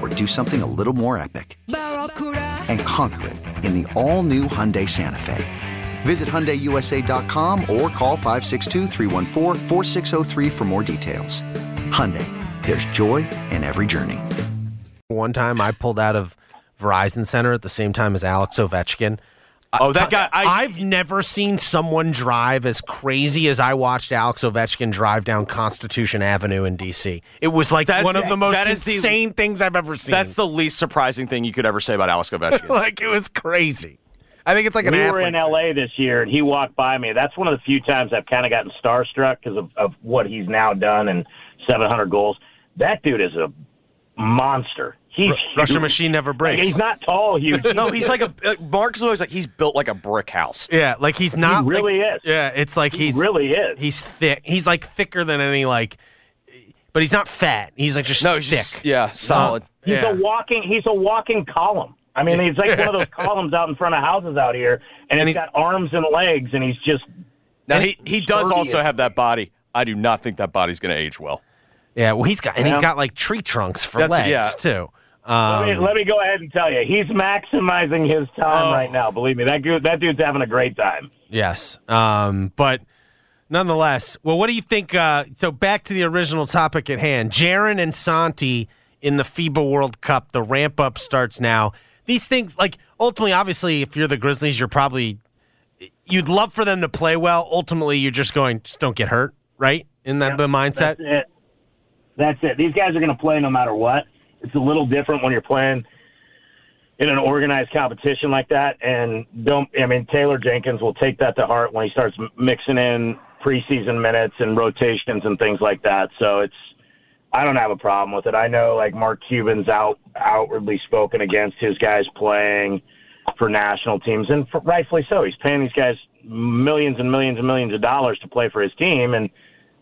or do something a little more epic? And conquer it in the all-new Hyundai Santa Fe. Visit HyundaiUSA.com or call 562 for more details. Hyundai, there's joy in every journey. One time I pulled out of Verizon Center at the same time as Alex Ovechkin. Oh, that guy! I, have never seen someone drive as crazy as I watched Alex Ovechkin drive down Constitution Avenue in DC. It was like That's- one of the most that is the- insane things I've ever seen. that's the least surprising thing you could ever say about Alex Ovechkin. like it was crazy. I think it's like an we athlete. were in LA this year, and he walked by me. That's one of the few times I've kind of gotten starstruck because of, of what he's now done and 700 goals. That dude is a monster. He's Russian huge. machine never Like, breaks. he's not tall, huge. no, he's like a uh, Mark's always like he's built like a brick house. yeah, like he's not. He really like- is. Yeah, it's like He he's really is. He's thick. He's like thicker than any like, but he's not fat. He's like just No, he's thick. just yeah, solid. He's yeah. a walking. He's a walking column. I mean, he's like one of those columns out in front of houses out here, and, And he's he's- got arms and legs, and he's just. now he he does also have that body. I do not think that body's going to age well. Yeah, well, he's got and he's got like tree trunks for That's- legs yeah. too. Let me, Um, let me go ahead and tell you, he's maximizing his time Oh. right now. Believe me, that dude, that dude's having a great time. yes, um, but nonetheless, well, what do you think? Uh, so back to the original topic at hand: Jaren and Santi in the FIBA World Cup. The ramp up starts now. These things, like ultimately, obviously, if you're the Grizzlies, you're probably you'd love for them to play well. Ultimately, you're just going, just don't get hurt, right? In that the mindset. That's it. That's it. These guys are going to play no matter what. It's a little different when you're playing in an organized competition like that. And don't, I mean, Taylor Jenkins will take that to heart when he starts mixing in preseason minutes and rotations and things like that. So it's, I don't have a problem with it. I know like Mark Cuban's out outwardly spoken against his guys playing for national teams, and for, rightfully so. He's paying these guys millions and millions and millions of dollars to play for his team, and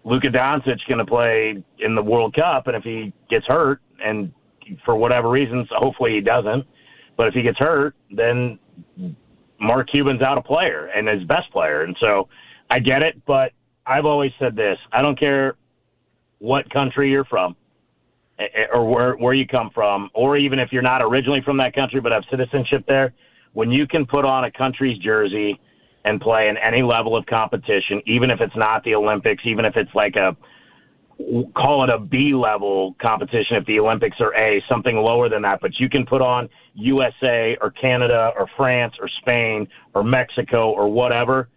Luka Doncic going to play in the World Cup, and if he gets hurt, and for whatever reasons, hopefully he doesn't, but if he gets hurt, then Mark Cuban's out a player and his best player, and so I get it, but I've always said this: I don't care what country you're from or where where you come from, or even if you're not originally from that country but have citizenship there. When you can put on a country's jersey and play in any level of competition, even if it's not the Olympics, even if it's like a call it a B level competition if the Olympics are A, something lower than that, but you can put on USA or Canada or France or Spain or Mexico or whatever.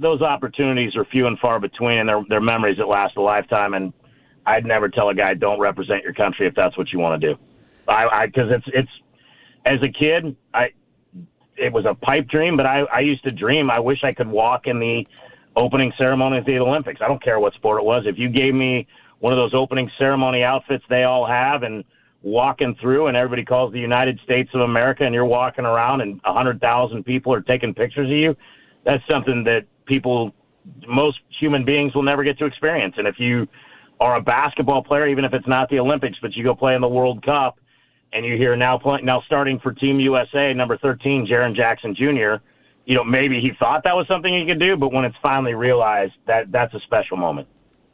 Those opportunities are few and far between, and they're, they're memories that last a lifetime. And I'd never tell a guy don't represent your country if that's what you want to do. I because it's it's as a kid, I it was a pipe dream, but I I used to dream. I wish I could walk in the opening ceremony of the Olympics. I don't care what sport it was. If you gave me one of those opening ceremony outfits they all have and walking through and everybody calls the United States of America and you're walking around and a hundred thousand people are taking pictures of you, that's something that people most human beings will never get to experience. And if you are a basketball player, even if it's not the Olympics, but you go play in the World Cup and you hear now playing now starting for Team USA, number thirteen, Jaren Jackson Jr., you know, maybe he thought that was something he could do, but when it's finally realized, that that's a special moment.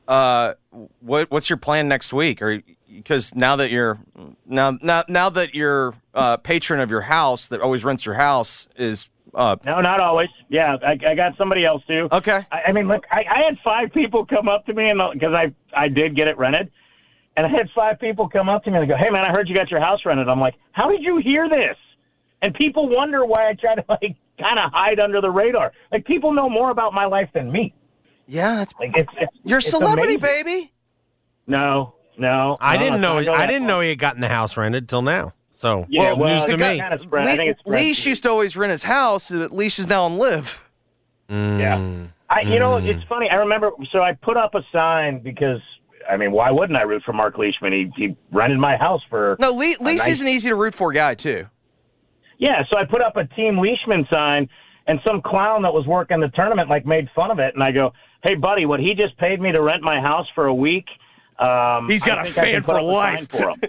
Uh, what what's your plan next week? Or because now that you're now now now that your uh, patron of your house that always rents your house is uh, No, not always. Yeah, I, I got somebody else too. okay. I, I mean, look, I, I had five people come up to me, and because I I did get it rented, and I had five people come up to me and go, "Hey, man, I heard you got your house rented." I'm like, "How did you hear this?" And people wonder why I try to like kind of hide under the radar. Like people know more about my life than me. Yeah, that's Like it's, it's you're it's celebrity, amazing. baby. No, no, I no, didn't know. not I didn't far. know he had gotten the house rented till now. So Yeah, well, well, news to me. kinda spread- I Lee, think it's spread Leash used to always rent his house. and Leash is now on live. Yeah. Mm. I, you know, mm. it's funny. I remember. So I put up a sign because I mean, why wouldn't I root for Mark Leishman? He he rented my house for No, Leash nice- is an easy to root for guy too. Yeah, so I put up a Team Leishman sign, and some clown that was working the tournament like made fun of it, and I go, "Hey, buddy, what he just paid me to rent my house for a week? Um, He's got I a think I can fan for life." For him.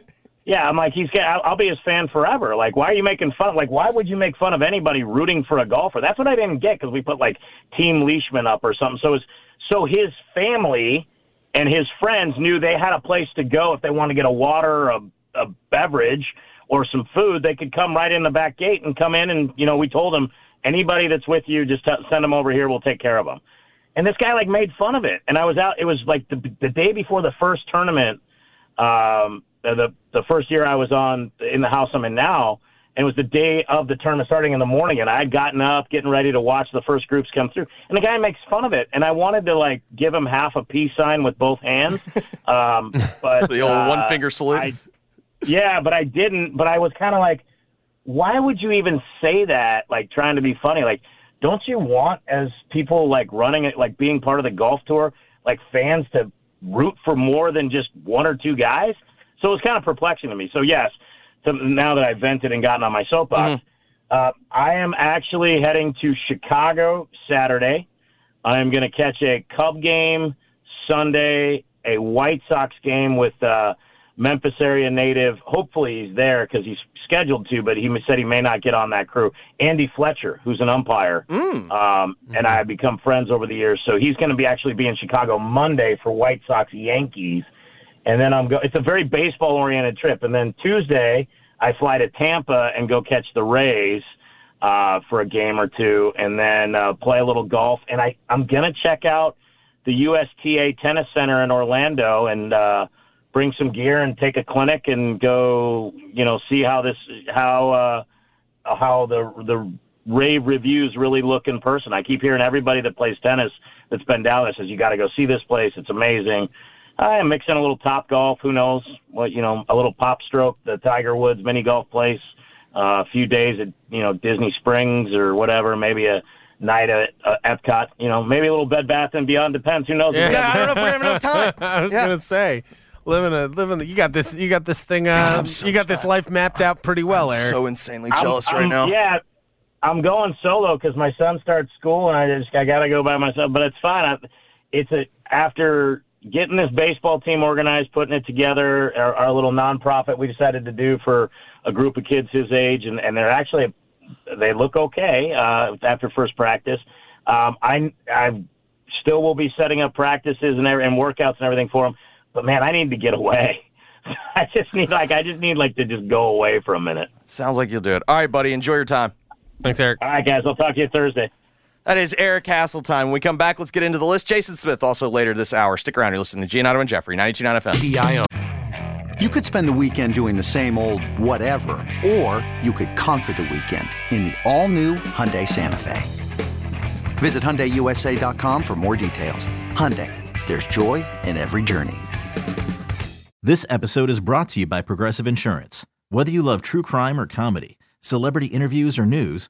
yeah, I'm like, he's got. I'll, I'll be his fan forever. Like, why are you making fun? Like, why would you make fun of anybody rooting for a golfer? That's what I didn't get because we put like Team Leishman up or something. So it's so his family and his friends knew they had a place to go if they wanted to get a water, a, a beverage, or some food. They could come right in the back gate and come in, and you know, we told them anybody that's with you, just t- send them over here. We'll take care of them. And this guy like made fun of it, and I was out. It was like the the day before the first tournament, um, the the first year I was on in the house I'm in now. And it was the day of the tournament starting in the morning, and I had gotten up, getting ready to watch the first groups come through. And the guy makes fun of it, and I wanted to like give him half a peace sign with both hands, um, but The old uh, one finger salute. I, yeah, but I didn't. But I was kind of like, why would you even say that? Like trying to be funny. Like, don't you want as people like running it, like being part of the golf tour, like fans to root for more than just one or two guys? So it was kind of perplexing to me. So yes, so now that I've vented and gotten on my soapbox, uh, I am actually heading to Chicago Saturday. I am going to catch a Cub game Sunday, a White Sox game with uh, Memphis area native. Hopefully he's there because he's scheduled to, but he said he may not get on that crew. Andy Fletcher, who's an umpire, um, and I have become friends over the years. So he's going to be actually be in Chicago Monday for White Sox Yankees, and then I'm go. It's a very baseball oriented trip, and then Tuesday I fly to Tampa and go catch the Rays uh, for a game or two, and then uh, play a little golf. And I I'm gonna check out the USTA Tennis Center in Orlando and uh, bring some gear and take a clinic and go, you know, see how this how uh, how the the rave reviews really look in person. I keep hearing everybody that plays tennis that's been down there says you got to go see this place. It's amazing. I am mixing a little Topgolf. Who knows what you know? A little PopStroke, the Tiger Woods mini golf place. Uh, a few days at you know Disney Springs or whatever. Maybe a night at uh, Epcot. You know, maybe a little Bed Bath and Beyond. Depends. Who knows? Yeah. yeah, I don't know if we have enough time. I was Yeah. gonna say, living a living. You got this. You got this thing. Uh, God, so you got this life mapped out pretty well, I'm Eric. so insanely I'm- jealous right I'm- now. Yeah, I'm going solo because my son starts school and I just I got to go by myself. But it's fine. I, it's a after getting this baseball team organized, putting it together, our, our little nonprofit we decided to do for a group of kids his age, and and they're actually they look okay uh, after first practice. Um, I I still will be setting up practices and every, and workouts and everything for them. But man, I need to get away. I just need like I just need like to just go away for a minute. Sounds like you'll do it. All right, buddy. Enjoy your time. Thanks, Eric. All right, guys. I'll talk to you Thursday. That is Eric Hasseltine. When we come back, let's get into the list. Jason Smith also later this hour. Stick around. You're listening to Giannotto and Jeffrey, 92.9 FM. DIO. You could spend the weekend doing the same old whatever, or you could conquer the weekend in the all-new Hyundai Santa Fe. Visit HyundaiUSA.com for more details. Hyundai, there's joy in every journey. This episode is brought to you by Progressive Insurance. Whether you love true crime or comedy, celebrity interviews or news,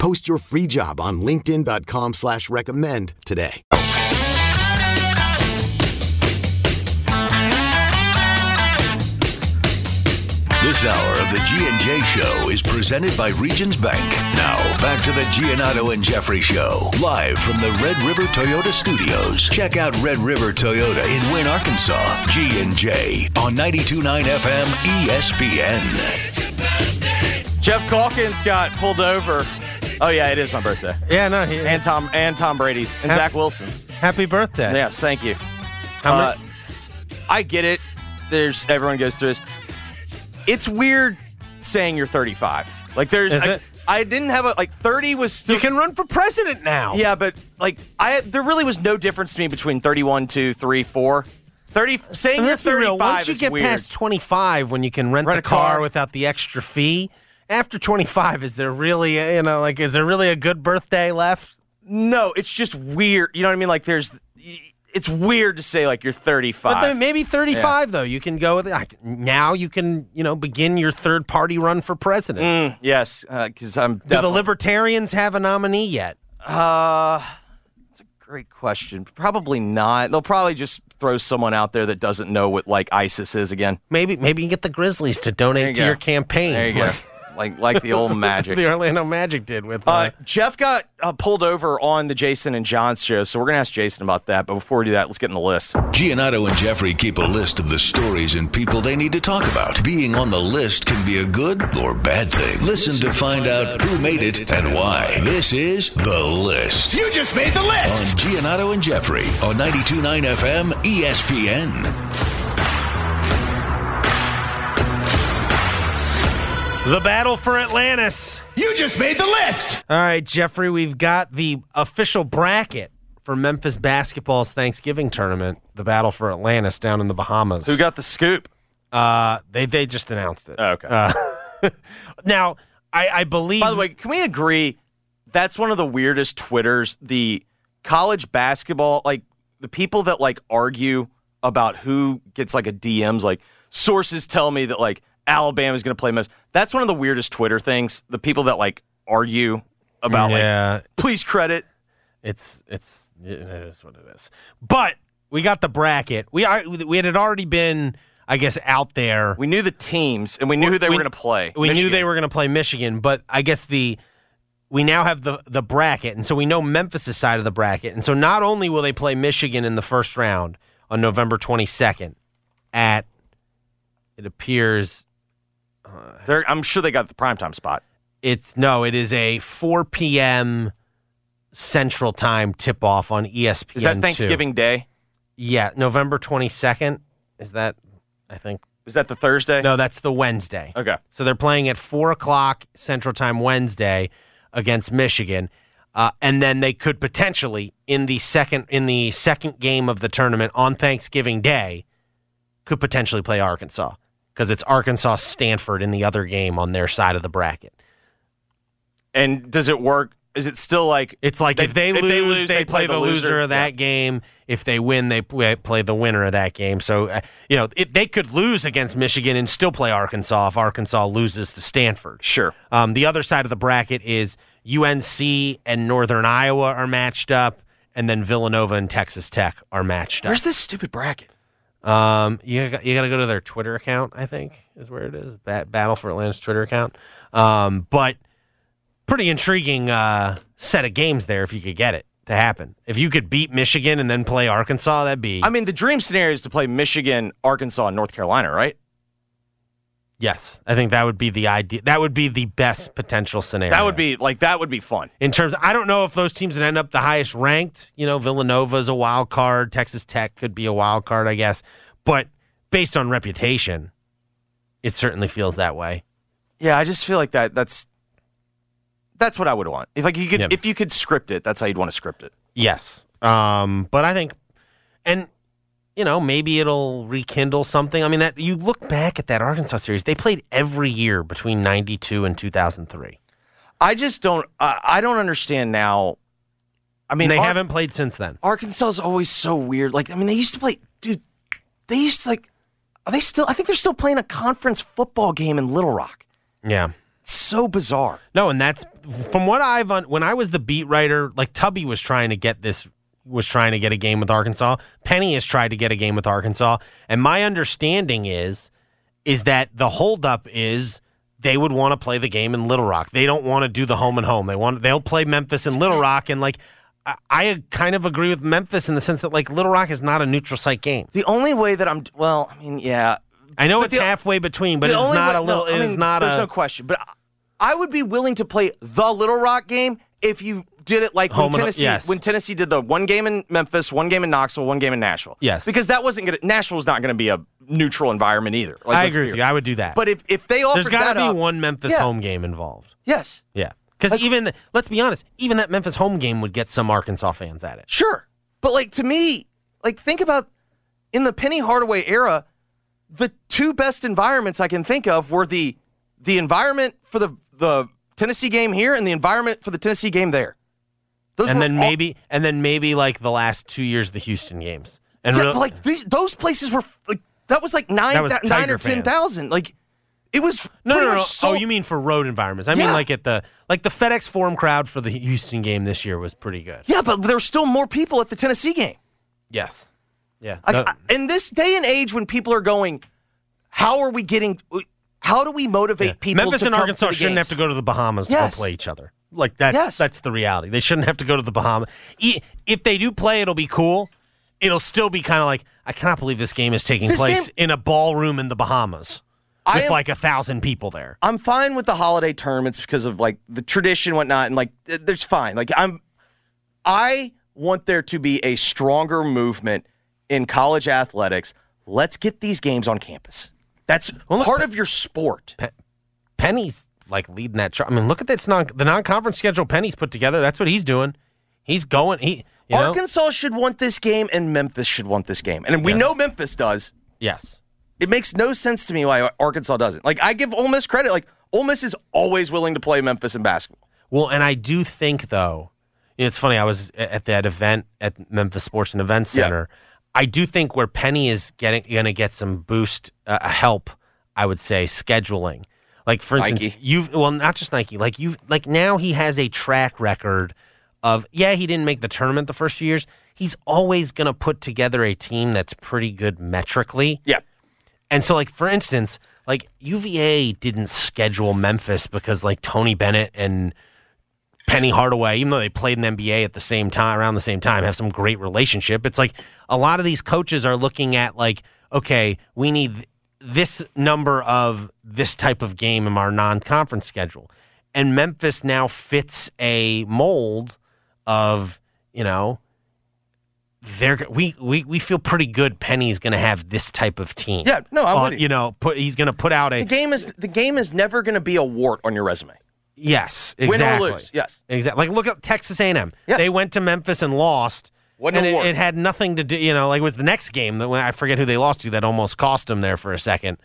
Post your free job on linkedin.com slash recommend today. This hour of the G&J Show is presented by Regions Bank. Now, back to the Giannotto and Jeffrey Show, live from the Red River Toyota Studios. Check out Red River Toyota in Wynn, Arkansas. G&J on 92.9 FM ESPN. Geoff Calkins got pulled over. Oh yeah, it is my birthday. Yeah, no. He, And Tom and Tom Brady's and Hap- Zach Wilson. happy birthday. Yes, thank you. How Uh, many- I get it. There's everyone goes through this. It's weird saying you're 35. Like there's, Is I, it? I didn't have a like 30 was still. you can run for president now. yeah, but like I, there really was no difference to me between 31, 2, 3, 4. 30 saying you're let's be real, 35 Once you get weird. past 25, when you can rent, Rent the a car. car without the extra fee, after 25, is there really, a, you know, like, is there really a good birthday left? no, it's just weird. You know what I mean? Like there's, it's weird to say like you're 35. But then maybe 35, though. You can go with it. Now you can, you know, begin your third party run for president. Mm, yes, because I'm. Do the definitely- libertarians have a nominee yet? Uh, it's a great question. Probably not. They'll probably just throw someone out there that doesn't know what like ISIS is again. Maybe maybe you get the Grizzlies to donate to go. your campaign. There you go. Like like the old magic. the Orlando Magic did with. Uh, Uh, Jeff got uh, pulled over on the Jason and John show, so we're gonna ask Jason about that. But before we do that, let's get in the list. Giannotto and Jeffrey keep a list of the stories and people they need to talk about. Being on the list can be a good or bad thing. Listen to find out who made it and why. This is The List. You just made the list. On Giannotto and Jeffrey on 92.9 FM ESPN. The battle for Atlantis. You just made the list. All right, Jeffrey, we've got the official bracket for Memphis basketball's Thanksgiving tournament, the battle for Atlantis down in the Bahamas. Who got the scoop? Uh, they they just announced it. Oh, okay. Uh, now, I, I believe. By the way, can we agree that's one of the weirdest Twitters? The college basketball, like the people that like argue about who gets like a DMs, like sources tell me that like Alabama's going to play Memphis. That's one of the weirdest Twitter things. The people that like argue about like, yeah, please credit. it's it's it is what it is. But we got the bracket. We are we had already been, I guess, out there. We knew the teams and we knew who they We- were going to play. We knew they were going to play Michigan, but I guess the we now have the the bracket, and so we know Memphis' side of the bracket, and so not only will they play Michigan in the first round on November 22nd at it appears They're, I'm sure they got the primetime spot. it's no, it is a 4 p.m. Central Time tip off on ESPN. Is that 2. Thanksgiving Day? Yeah, November 22nd. Is that? I think Is that the Thursday? no, that's the Wednesday. Okay. So they're playing at four o'clock Central Time Wednesday against Michigan, uh, and then they could potentially in the second in the second game of the tournament on Thanksgiving Day could potentially play Arkansas because it's Arkansas Stanford in the other game on their side of the bracket. And does it work? Is it still like It's like if they, lose, they, play, the loser, of that Yeah. game. If they win, they play, play the winner of that game. So, uh, you know, it, they could lose against Michigan and still play Arkansas if Arkansas loses to Stanford. Sure. Um, the other side of the bracket is UNC and Northern Iowa are matched up, and then Villanova and Texas Tech are matched up. Where's this stupid bracket? Um, you you got to go to their Twitter account. I think is where it is. Ba- Battle for Atlanta's Twitter account. Um, but pretty intriguing uh, set of games there if you could get it to happen. If you could beat Michigan and then play Arkansas, that'd be I mean, the dream scenario is to play Michigan, Arkansas, and North Carolina, right? Yes. I think that would be the idea. That would be the best potential scenario. That would be like that would be fun. in terms. I don't know if those teams would end up the highest ranked. You know, Villanova is a wild card. Texas Tech could be a wild card, I guess. But based on reputation, it certainly feels that way. Yeah, I just feel like that. That's that's what I would want. If like you could, Yeah. if you could script it, that's how you'd want to script it. Yes. Um, but I think, and you know, maybe it'll rekindle something. I mean, that you look back at that Arkansas series, they played every year between '92 and 2003. I just don't. I I don't understand now. I mean, they Ar- haven't played since then. Arkansas is always so weird. Like, I mean, they used to play, dude. They used to like. Are they still? I think they're still playing a conference football game in Little Rock. Yeah. It's so bizarre. No, and that's from what I've when I was the beat writer, like Tubby was trying to get this was trying to get a game with Arkansas. Penny has tried to get a game with Arkansas, and my understanding is is that the holdup is they would want to play the game in Little Rock. They don't want to do the home and home. They want they'll play Memphis and Little Rock, and like I, I kind of agree with Memphis in the sense that like Little Rock is not a neutral site game. The only way that I'm well, I mean, yeah, I know But it's the- halfway between, but it's not way- a little. no, I it is mean, not There's a no question, but I- I would be willing to play the Little Rock game if you did it like Home when and- Tennessee yes. when Tennessee did the one game in Memphis, one game in Knoxville, one game in Nashville. Yes. because that wasn't gonna Nashville's not gonna be a neutral environment either. Like, I agree with you. I would do that. But if if they offered there's got to be up- one Memphis Yeah. home game involved. yes, Yeah. Because even, let's be honest, even that Memphis home game would get some Arkansas fans at it. Sure. But like to me, like think about in the Penny Hardaway era, the two best environments I can think of were the the environment for the the Tennessee game here and the environment for the Tennessee game there. Those and then all- maybe, and then maybe like the last two years, of the Houston games. And yeah, real- like these those places were like that was like nine was thou- nine or ten thousand. Like it was no, pretty no, no. much Oh, you mean for road environments? I mean like at the like the FedEx Forum crowd for the Houston game this year was pretty good. yeah, but there were still more people at the Tennessee game. Yes. Yeah. Like, No- I- in this day and age when people are going, how are we getting? How do we motivate yeah. people? Memphis to and Arkansas to shouldn't have to go to the Bahamas to Yes. go play each other. Like that's Yes. that's the reality. They shouldn't have to go to the Bahamas. If they do play, it'll be cool. It'll still be kind of like I cannot believe this game is taking This place game- in a ballroom in the Bahamas with am- like a thousand people there. I'm fine with the holiday tournaments because of like the tradition, and whatnot, and like th- there's fine. Like I'm, I want there to be a stronger movement in college athletics. Let's get these games on campus. That's look, part of your sport. Penny's like leading that. Char- I mean, look at this non the non-conference schedule Penny's put together. That's what he's doing. He's going. He you know Arkansas should want this game, and Memphis should want this game, and we Yes. know Memphis does. yes. It makes no sense to me why Arkansas doesn't. Like I give Ole Miss credit. Like Ole Miss is always willing to play Memphis in basketball. Well, and I do think though, it's funny. I was at that event at Memphis Sports and Events Yeah. Center. I do think where Penny is getting going to get some boost uh, help. I would say scheduling. Like for instance, Nike. you've well not just Nike. Like you like now he has a track record of yeah he didn't make the tournament the first few years. He's always going to put together a team that's pretty good metrically. Yeah. And so, like for instance, like UVA didn't schedule Memphis because like Tony Bennett and Penny Hardaway, even though they played in the NBA at the same time, around the same time, have some great relationship. It's like a lot of these coaches are looking at like, okay, we need this number of this type of game in our non-conference schedule, and Memphis now fits a mold of you know they're we we we feel pretty good. Penny's going to have this type of team. Yeah, no, I'm On- with you. know, put he's going to put out a The game is the game is never going to be a wart on your resume. yes, Win or exactly. lose, yes. exactly. Like look at Texas A&M. Yes. They went to Memphis and lost. Wasn't and a it, it had nothing to do. You know, like it was the next game that when I forget who they lost to that almost cost them there for a second.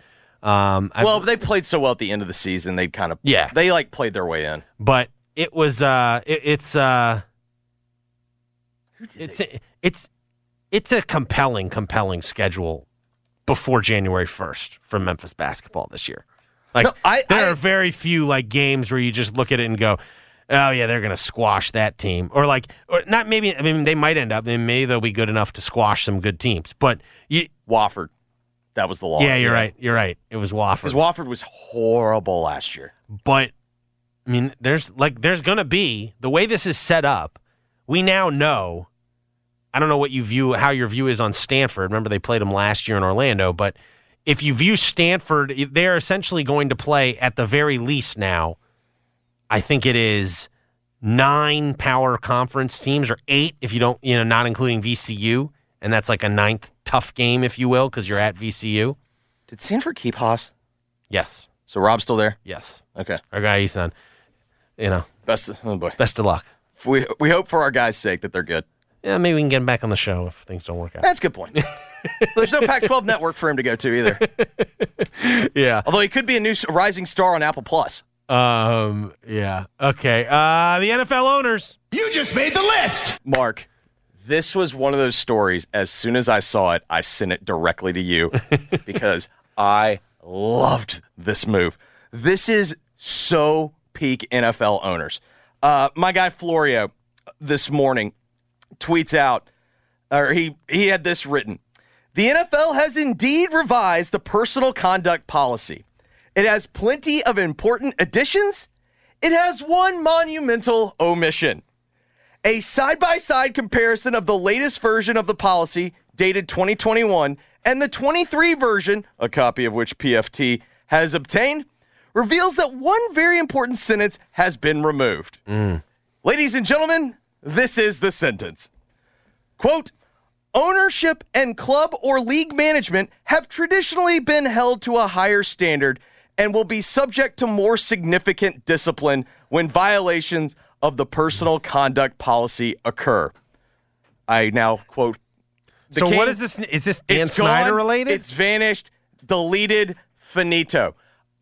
Um, I- Well, they played so well at the end of the season. They kind of Yeah. They like played their way in. but it was uh, it, it's uh, it's it's it's a compelling, compelling schedule before January first for Memphis basketball this year. Like No, I- there I- are very few like games where you just look at it and go, "Oh yeah, they're going to squash that team," or like, or not maybe. I mean, they might end up, maybe they'll be good enough to squash some good teams. But you, Wofford, that was the law. yeah, you're right. You're right. It was Wofford. Because Wofford was horrible last year. But I mean, there's like there's gonna be the way this is set up. We now know. I don't know what you view how your view is on Stanford. Remember they played them last year in Orlando, but if you view Stanford, they're essentially going to play at the very least now. I think it is nine power conference teams or eight if you don't, you know, not including VCU, and that's like a ninth tough game, if you will, because you're at VCU. Did Stanford keep Haase? Yes, So Rob's still there. yes, Okay. our guy he's on. You know, Best. Oh boy. best of luck. We we hope for our guys' sake that they're good. Yeah, maybe we can get him back on the show if things don't work out. That's a good point. There's no Pac-12 network for him to go to either. yeah. Although he could be a new rising star on Apple Plus. Um. Yeah. Okay. Uh, the NFL owners. You just made the list. Mark, this was one of those stories. As soon as I saw it, I sent it directly to you because I loved this move. This is so peak NFL owners. Uh, my guy Florio this morning tweets out, or he he had this written. The NFL has indeed revised the personal conduct policy. It has plenty of important additions. It has one monumental omission. A side by side comparison of the latest version of the policy, dated 2021, and the 23 version, a copy of which PFT has obtained, reveals that one very important sentence has been removed. Mm. Ladies and gentlemen, this is the sentence. Quote, ownership and club or league management have traditionally been held to a higher standard and will be subject to more significant discipline when violations of the personal conduct policy occur. I now quote. the so king- what is this? Is this Dan it's Snyder gone, related? It's vanished, deleted, finito.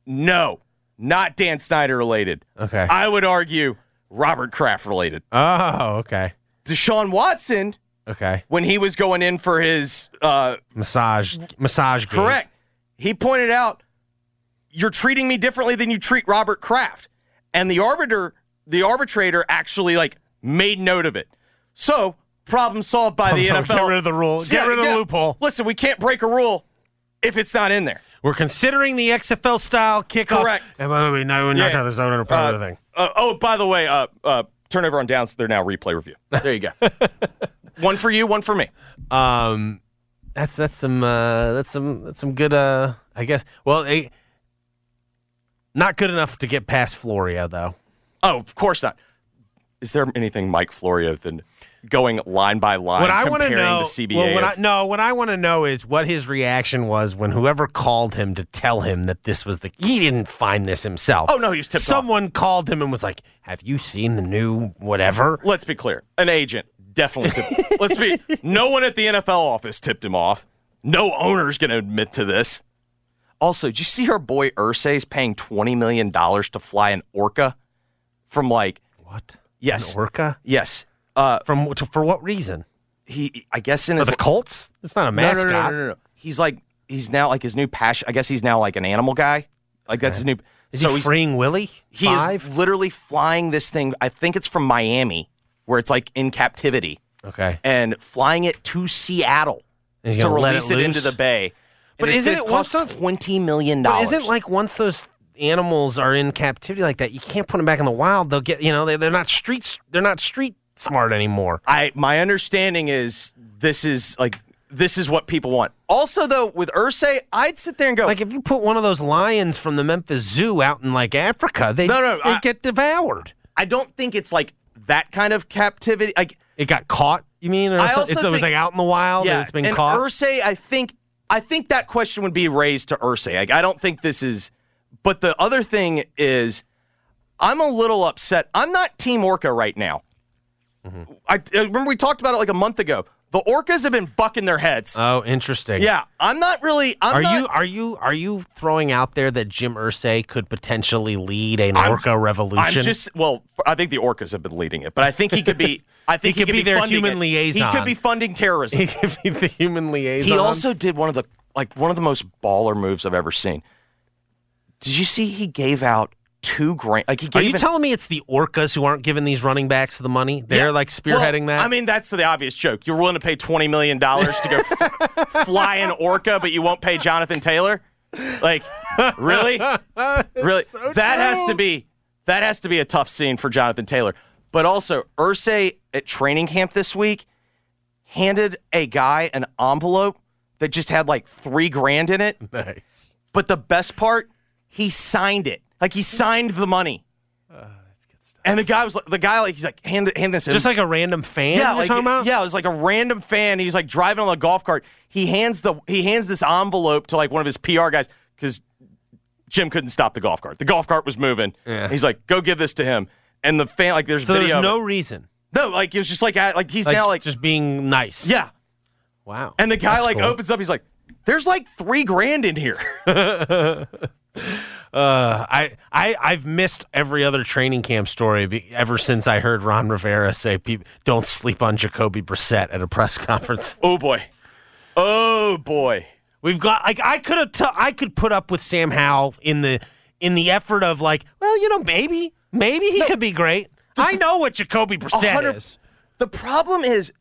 No, not Dan Snyder related. Okay. I would argue Robert Kraft related. oh, okay. Deshaun Watson, Okay. when he was going in for his uh, Massage. Massage. Game. correct, he pointed out, "You're treating me differently than you treat Robert Kraft," and the arbiter, the arbitrator, actually like made note of it. So problem solved by the NFL. Get rid of the rule. Get rid of the loophole. Listen, we can't break a rule if it's not in there. We're considering the XFL style kickoff. Correct. And by the way, no, we're Yeah. not the owner part of the thing. Uh, oh, by the way, uh, uh, turnover on downs. They're now replay review. There you go. one for you, one for me. Um, that's that's some uh, that's some that's some good. Uh, I guess. Well, eh, not good enough to get past Florio though. Oh, of course not. Is there anything Mike Florio than going line by line What I want to comparing know, the CBA? well, what of- I, no, what I want to know is what his reaction was when whoever called him to tell him that this was the. He didn't find this himself. Oh, no, he was tipped off. Someone called him and was like, "Have you seen the new whatever?" Let's be clear. An agent definitely tipped. let's be. No one at the NFL office tipped him off. No owner's going to admit to this. Also, did you see our boy Irsay's paying twenty million dollars to fly an orca from like What? yes, An orca? yes. Uh, From to, for what reason? he I guess in For his the Colts? It's not a No, no, no. No, no, no. He's like he's now like his new passion. I guess he's now like an animal guy. Like that's his new. Is so he he's, freeing Willie? he Five? is literally flying this thing. I think it's from Miami, where it's like in captivity, okay. and flying it to Seattle to release it it, into the bay. But it's isn't it once those- twenty million dollars? isn't like once those animals are in captivity like that, you can't put them back in the wild. They'll get you know they, they're not street they're not street smart anymore. I my understanding is this is like this is what people want. Also, though, with Irsay, I'd sit there and go, Like if you put one of those lions from the Memphis Zoo out in like Africa, they No, no, they I- get devoured. I don't think it's like that kind of captivity. Like It got caught. You mean? Or I so- also it's, it was like out in the wild and it's been and caught. Irsay, I think, I think that question would be raised to Irsay. Like, I don't think this is. But the other thing is, I'm a little upset. I'm not Team Orca right now. Mm-hmm. I, I remember we talked about it like a month ago. The Orcas have been bucking their heads. oh, interesting. yeah, I'm not really. I'm Are not, you are you are you throwing out there that Jim Irsay could potentially lead an I'm- orca revolution? I'm just well. I think the Orcas have been leading it, but I think he could be. I think He could be their funding human it. liaison. He could be funding terrorism. he could be the human liaison. He also did one of the like one of the most baller moves I've ever seen. Did you see he gave out two grand? Like he Are you an- telling me it's the orcas who aren't giving these running backs the money? They're Yeah. like spearheading Well, that. I mean, that's the obvious joke. You're willing to pay twenty million dollars to go f- fly an orca, but you won't pay Jonathan Taylor. Like, really, really? that has to be that has to be a tough scene for Jonathan Taylor. But also, Irsay at training camp this week handed a guy an envelope that just had like three grand in it. nice. But the best part, he signed it. Like he signed the money. And the guy was like, the guy like he's like hand hand this in. Just like a random fan. yeah, you're like, talking about? yeah, it was like a random fan. He's like driving on a golf cart. He hands the he hands this envelope to like one of his PR guys because Jim couldn't stop the golf cart. The golf cart was moving. Yeah. He's like, go give this to him. And the fan like there's So video. there's no reason. No, like it was just like like he's Like, now like just being nice. yeah. Wow. And the guy That's like cool. opens up. He's like, "There's like three grand in here." Uh, I, I, I've missed every other training camp story be, ever since I heard Ron Rivera say, don't sleep on Jacoby Brissett" at a press conference. oh boy. Oh boy. We've got like I could have t- I could put up with Sam Howell in the in the effort of like, well, you know, maybe maybe he could be great. I know what Jacoby Brissett is. The problem is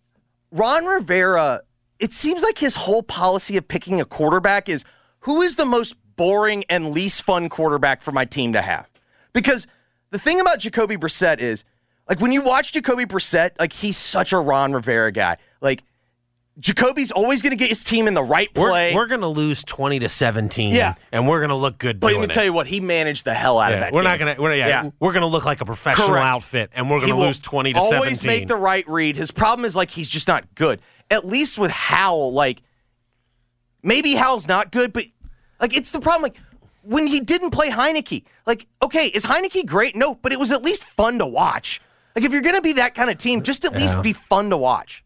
Ron Rivera. It seems like his whole policy of picking a quarterback is who is the most boring and least fun quarterback for my team to have. Because the thing about Jacoby Brissett is, like, when you watch Jacoby Brissett, like, he's such a Ron Rivera guy. Like, Jacoby's always going to get his team in the right We're, play. we're gonna lose twenty to seventeen. Yeah. and we're gonna look good. but let me tell you what, he managed the hell out of that. we're game. not gonna. We're, yeah, Yeah. we're gonna look like a professional Correct. outfit, and we're gonna lose twenty to always seventeen. make the right read. His problem is like he's just not good. At least with Howell, like maybe Howell's not good, but like it's the problem. Like when he didn't play Heinicke, like okay, is Heinicke great? No, but it was at least fun to watch. Like if you're gonna be that kind of team, just at least be fun to watch.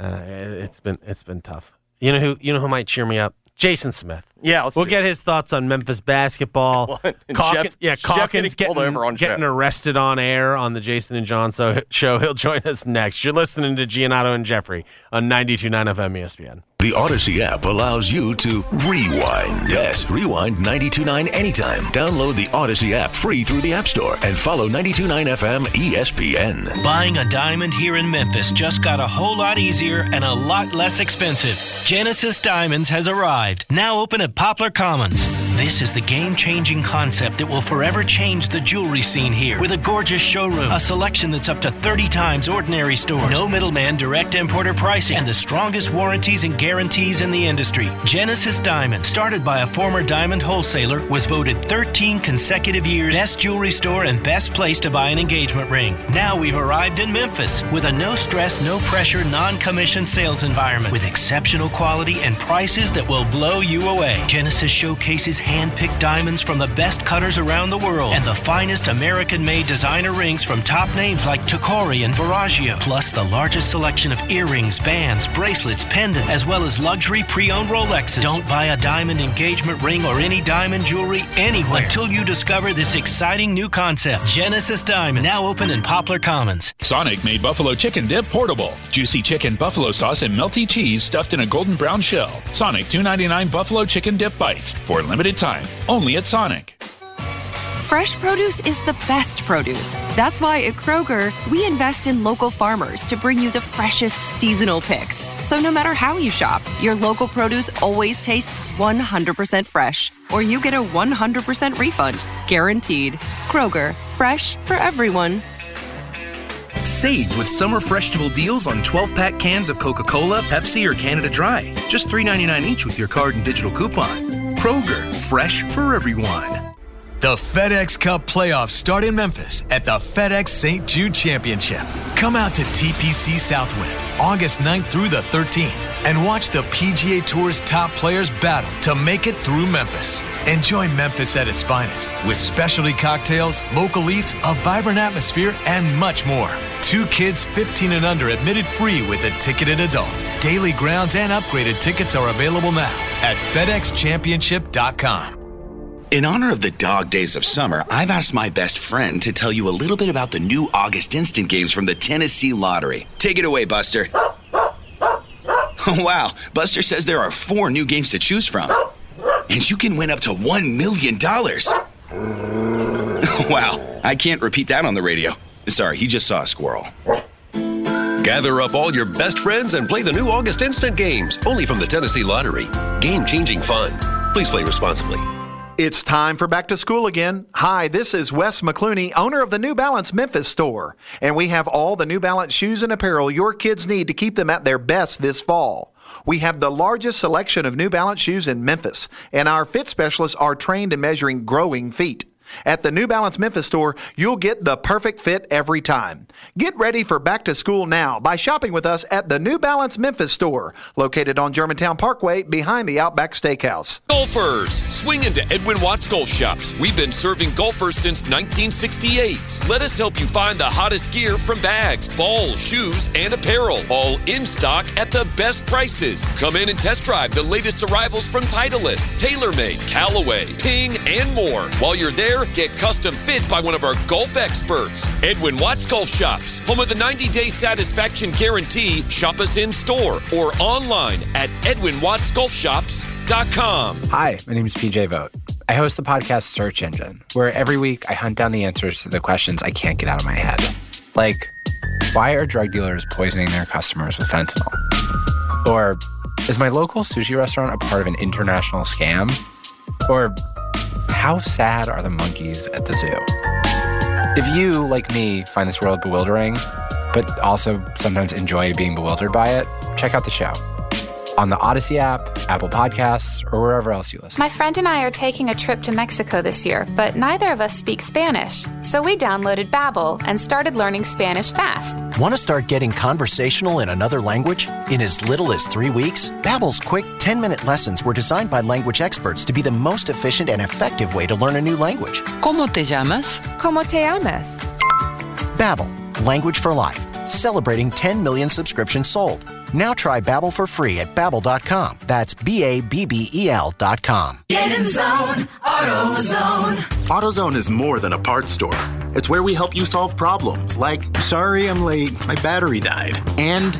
Uh, it's been it's been tough. You know who you know who might cheer me up? Jason Smith. Yeah, let's we'll get his thoughts on Memphis basketball. Calkin- Jeff- yeah, Geoff Calkins getting getting, on getting arrested on air on the Jason and John show. He'll join us next. You're listening to Giannotto and Jeffrey on 92.9 FM ESPN. The Audacy app allows you to rewind. Yes, rewind 92.9 anytime. Download the Audacy app free through the App Store and follow 92.9 FM ESPN. Buying a diamond here in Memphis just got a whole lot easier and a lot less expensive. Genesis Diamonds has arrived, now open at Poplar Commons. This is the game changing concept that will forever change the jewelry scene here. With a gorgeous showroom, a selection that's up to 30 times ordinary stores, no middleman direct importer pricing, and the strongest warranties and guarantees in the industry. Genesis Diamond, started by a former diamond wholesaler, was voted 13 consecutive years best jewelry store and best place to buy an engagement ring. Now we've arrived in Memphis with a no stress, no pressure, non commission sales environment with exceptional quality and prices that will blow you away. Genesis showcases hand picked diamonds from the best cutters around the world and the finest American made designer rings from top names like Tacori and Verragio, plus the largest selection of earrings, bands, bracelets, pendants, as well as luxury pre owned Rolexes. Don't buy a diamond engagement ring or any diamond jewelry anywhere until you discover this exciting new concept Genesis Diamonds, now open in Poplar Commons. Sonic made buffalo chicken dip portable. Juicy chicken, buffalo sauce, and melty cheese stuffed in a golden brown shell. Sonic 2.99 buffalo chicken dip bites for a limited time. Only at Sonic. Fresh produce is the best produce. That's why at Kroger, we invest in local farmers to bring you the freshest seasonal picks. So no matter how you shop, your local produce always tastes 100% fresh, or you get a 100% refund. Guaranteed. Kroger, fresh for everyone. Save with summer freshable deals on 12 pack cans of Coca Cola, Pepsi, or Canada Dry. Just $3.99 each with your card and digital coupon. Kroger, fresh for everyone. The FedEx Cup playoffs start in Memphis at the FedEx St. Jude Championship. Come out to TPC Southwind August 9th through the 13th and watch the PGA Tour's top players battle to make it through Memphis. Enjoy Memphis at its finest with specialty cocktails, local eats, a vibrant atmosphere, and much more. Two kids 15 and under admitted free with a ticketed adult. Daily grounds and upgraded tickets are available now at FedExChampionship.com. In honor of the dog days of summer, I've asked my best friend to tell you a little bit about the new August instant games from the Tennessee Lottery. Take it away, Buster. wow, Buster says there are four new games to choose from. And you can win up to $1 million. wow, I can't repeat that on the radio. Sorry, he just saw a squirrel. Gather up all your best friends and play the new August Instant Games, only from the Tennessee Lottery. Game changing fun. Please play responsibly. It's time for back to school again. Hi, this is Wes McClooney, owner of the New Balance Memphis store, and we have all the New Balance shoes and apparel your kids need to keep them at their best this fall. We have the largest selection of New Balance shoes in Memphis, and our fit specialists are trained in measuring growing feet. At the New Balance Memphis store, you'll get the perfect fit every time. Get ready for back to school now by shopping with us at the New Balance Memphis store, located on Germantown Parkway behind the Outback Steakhouse. Golfers, swing into Edwin Watts Golf Shops. We've been serving golfers since 1968. Let us help you find the hottest gear from bags, balls, shoes, and apparel, all in stock at the best prices. Come in and test drive the latest arrivals from Titleist, TaylorMade, Callaway, Ping, and more. While you're there, get custom fit by one of our golf experts. Edwin Watts Golf Shops, home of the 90 day satisfaction guarantee. Shop us in store or online at EdwinWattsGolfShops.com. Hi, my name is PJ Vogt. I host the podcast Search Engine, where every week I hunt down the answers to the questions I can't get out of my head. Like, why are drug dealers poisoning their customers with fentanyl? Or, is my local sushi restaurant a part of an international scam? Or, how sad are the monkeys at the zoo? If you, like me, find this world bewildering, but also sometimes enjoy being bewildered by it, check out the show on the Odyssey app, Apple Podcasts, or wherever else you listen. My friend and I are taking a trip to Mexico this year, but neither of us speak Spanish. So we downloaded Babbel and started learning Spanish fast. Want to start getting conversational in another language in as little as 3 weeks? Babbel's quick 10-minute lessons were designed by language experts to be the most efficient and effective way to learn a new language. ¿Cómo te llamas? ¿Cómo te llamas? Babbel, language for life. Celebrating 10 million subscriptions sold. Now try Babbel for free at babbel.com. That's B A B B E L dot com. Get in zone, AutoZone. AutoZone is more than a parts store. It's where we help you solve problems like, sorry I'm late, my battery died. And,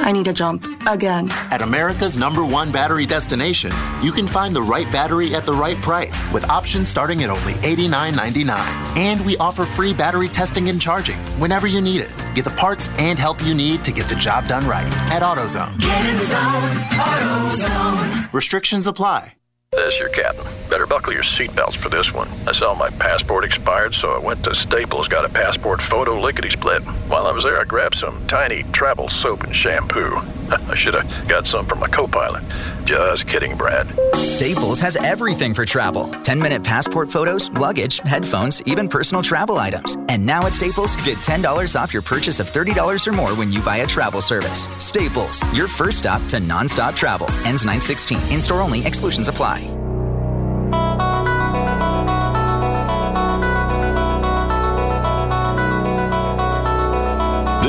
I need a jump again. At America's number one battery destination, you can find the right battery at the right price with options starting at only $89.99. And we offer free battery testing and charging whenever you need it. Get the parts and help you need to get the job done right at AutoZone. Get in zone, AutoZone. Restrictions apply. This your captain. Better buckle your seatbelts for this one. I saw my passport expired, so I went to Staples, got a passport photo lickety split. While I was there, I grabbed some tiny travel soap and shampoo. I should have got some from my co pilot. Just kidding, Brad. Staples has everything for travel 10 minute passport photos, luggage, headphones, even personal travel items. And now at Staples, get $10 off your purchase of $30 or more when you buy a travel service. Staples, your first stop to nonstop travel. Ends 916. In store only, exclusions apply.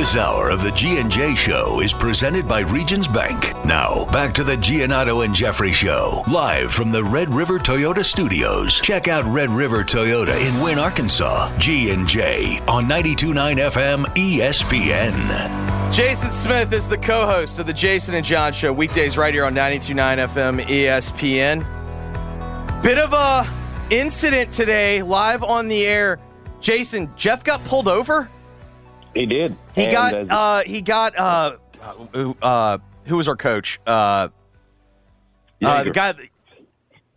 This hour of the G&J Show is presented by Regions Bank. Now, back to the Giannotto and Jeffrey Show, live from the Red River Toyota Studios. Check out Red River Toyota in Wynn, Arkansas. G&J on 92.9 FM ESPN. Jason Smith is the co-host of the Jason and John Show, weekdays right here on 92.9 FM ESPN. Bit of a incident today, live on the air. Jason, Jeff got pulled over. He did. He And, got uh, uh, he got uh, who, uh, who was our coach? Uh, uh, the guy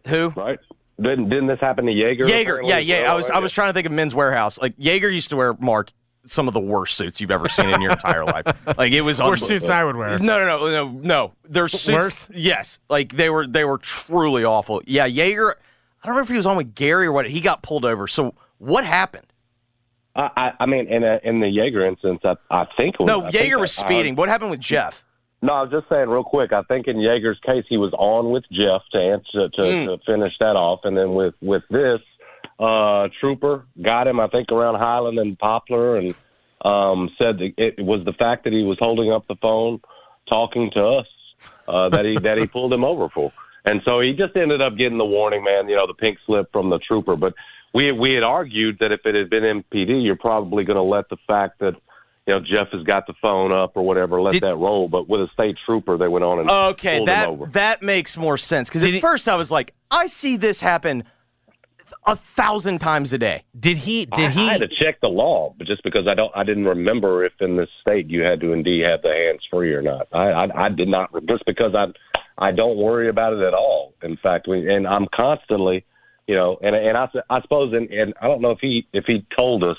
who? Right. Didn't didn't this happen to Jaeger? Jaeger. apparently? Yeah, yeah. I was I was trying to think of Men's Warehouse. Like Jaeger used to wear Mark some of the worst suits you've ever seen in your entire life. Like it was Worst unbe- suits I would wear. No, no, no, no, no. Their suits. Worse? Yes, like they were they were truly awful. Yeah, Jaeger. I don't remember if he was on with Gary or what. He got pulled over. So what happened? I, I, I mean, in a, in the Jaeger instance, I, I think it was, No, I Jaeger was speeding. What happened with Jeff? No, I was just saying real quick. I think in Jaeger's case, he was on with Jeff to answer to, Hmm. to finish that off, and then with with this uh, trooper got him. I think around Highland and Poplar, and um, said it was the fact that he was holding up the phone, talking to us, uh, that he that he pulled him over for. And so he just ended up getting the warning, man. You know, the pink slip from the trooper. But we we had argued that if it had been MPD, you're probably going to let the fact that you know Jeff has got the phone up or whatever let that roll. But with a state trooper, they went on and Okay, pulled him that over. that makes more sense because at first I was like, I see this happen a thousand times a day. Did he? Did I, I had to check the law, but just because I don't, I didn't remember if in this state you had to indeed have the hands free or not. I, I, I did not, just because I, I don't worry about it at all. In fact, we, and I'm constantly, you know, and and I, I suppose, and, and I don't know if he if he told us,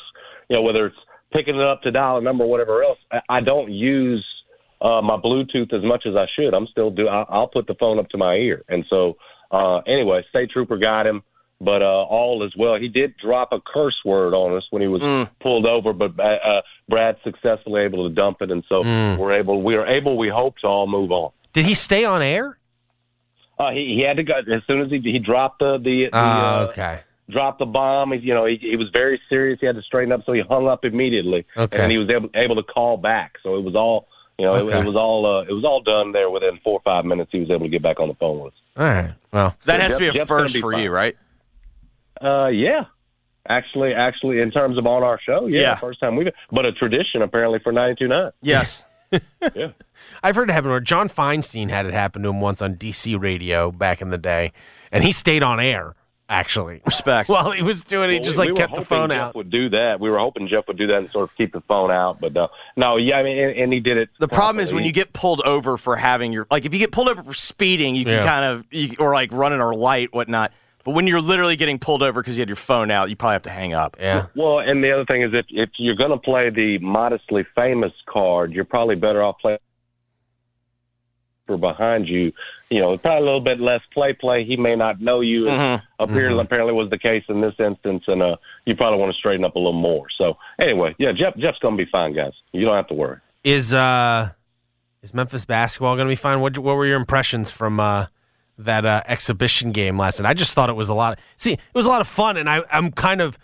you know, whether it's picking it up to dial a number or whatever else. I, I don't use uh, my Bluetooth as much as I should. I'm still do. I, I'll put the phone up to my ear, and so uh, anyway, state trooper got him. but uh, all is well. He did drop a curse word on us when he was pulled over, but uh, uh, Brad successfully able to dump it, and so Mm. we're able. We are able. We hope to all move on. Did he stay on air? Uh, he, he had to go as soon as he he dropped the the, the Ah, uh, okay. dropped the bomb. He, you know, he, he was very serious. He had to straighten up, so he hung up immediately. Okay. And he was able, able to call back. So it was all, you know, it, Okay. it was all, uh, it was all done there within four or five minutes. He was able to get back on the phone with us. All right. Well, That So has to be a Jeff's first be for fine. you, right? Uh, yeah. Actually, actually, in terms of on our show, yeah, Yeah. first time we've, but a tradition apparently for 92.9. Yes. yeah. I've heard it happen where John Feinstein had it happen to him once on DC radio back in the day, and he stayed on air. Actually, respect. While he was doing it, he Well, just like we kept the phone Jeff out. Would do that. We were hoping Jeff would do that and sort of keep the phone out, but uh, no, yeah, I mean, and, and he did it. The problem is when you get pulled over for having your like if you get pulled over for speeding, you can Yeah. kind of you, or like running a light, whatnot. But when you're literally getting pulled over because you had your phone out, you probably have to hang up. Yeah. Well, and the other thing is, if if you're going to play the modestly famous card, you're probably better off playing for behind you. You know, probably a little bit less play play. He may not know you. Mhm. Apparently, apparently was the case in this instance, and uh, you probably want to straighten up a little more. So anyway, yeah, Jeff Jeff's going to be fine, guys. You don't have to worry. Is uh, is Memphis basketball going to be fine? What what were your impressions from uh, that uh, exhibition game last night? I just thought it was a lot. Of, see, it was a lot of fun, and I I'm kind of.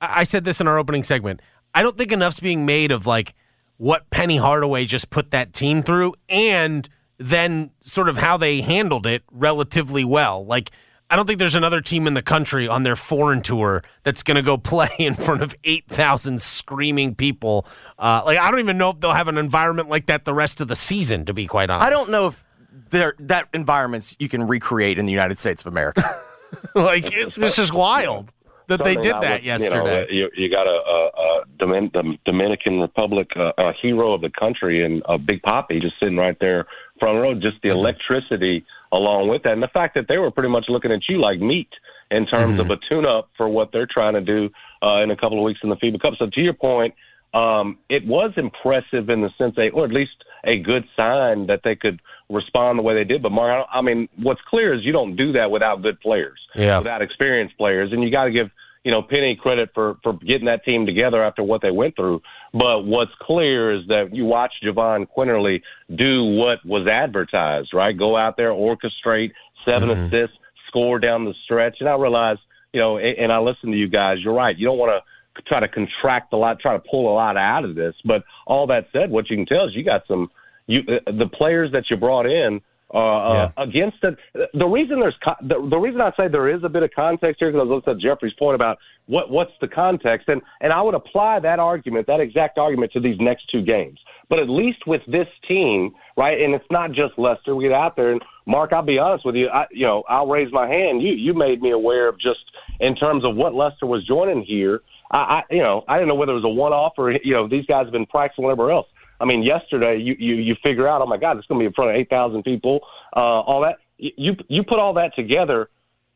I said this in our opening segment. I don't think enough's being made of like what Penny Hardaway just put that team through, and then sort of how they handled it relatively well. Like. I don't think there's another team in the country on their foreign tour that's going to go play in front of 8,000 screaming people. Uh, like, I don't even know if they'll have an environment like that the rest of the season, to be quite honest. I don't know if there that environments you can recreate in the United States of America. like, it's, it's just wild that they did that would- yesterday. You, know, you, you got a, a, a Domin, the Dominican Republic, uh, a hero of the country, and a Big Poppy just sitting right there front row. Just the electricity along with that, and the fact that they were pretty much looking at you like meat in terms of a tune-up for what they're trying to do uh, in a couple of weeks in the FIBA Cup. So to your point, um, it was impressive in the sense they, or at least a good sign that they could respond the way they did. But Mark, I I mean, what's clear is you don't do that without good players, Yeah. without experienced players, and you got to give you know Penny credit for for getting that team together after what they went through. But what's clear is that you watch Jahvon Quinerly do what was advertised, right? Go out there, orchestrate 7 assists, score down the stretch, and I realize, you know, and I listen to you guys. You're right. You don't want to try to contract a lot, try to pull a lot out of this. But all that said, what you can tell is you got some you uh, the players that you brought in uh, uh, against it. The reason there's co- the, the reason I say there is a bit of context here because I was listening to Jeffrey's point about what what's the context, and and I would apply that argument, that exact argument, to these next two games. But at least with this team, right, and it's not just Lester. We get out there and Mark. I'll be honest with you. I, you know, I'll raise my hand. You you made me aware of just in terms of what Lester was joining here. I, I you know I didn't know whether it was a one off or you know these guys have been practicing whatever else. I mean, yesterday you you you figure out, oh my God, it's going to be in front of eight thousand people, uh, all that. You you put all that together,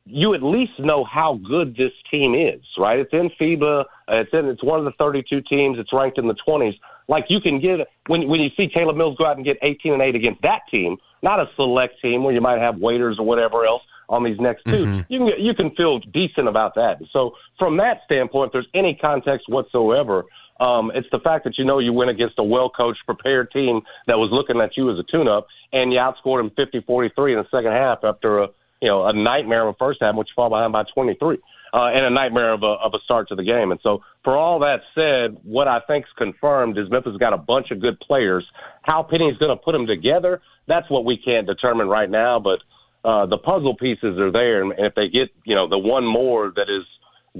you at least know how good this team is, right? It's in FIBA. uh, It's in. It's one of the 32 teams. It's ranked in the 20s. Like you can get when when you see Caleb Mills go out and get 18 and 8 against that team, not a select team where you might have waiters or whatever else on these next 2 You can you can feel decent about that. So from that standpoint, if there's any context whatsoever. Um, it's the fact that you know you went against a well coached, prepared team that was looking at you as a tune up, and you outscored them 50 43 in the second half after a you know a nightmare of a first half, which you fall behind by 23, uh, and a nightmare of a, of a start to the game. And so, for all that said, what I think's confirmed is Memphis got a bunch of good players. How Penny's going to put them together, that's what we can't determine right now. But uh, the puzzle pieces are there, and if they get you know the one more that is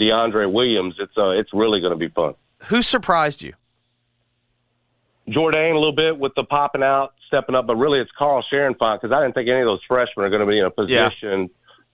DeAndre Williams, it's uh, it's really going to be fun. Who surprised you? Jordan a little bit with the popping out, stepping up, but really it's Carl Cherenfant because I didn't think any of those freshmen are going to be in a position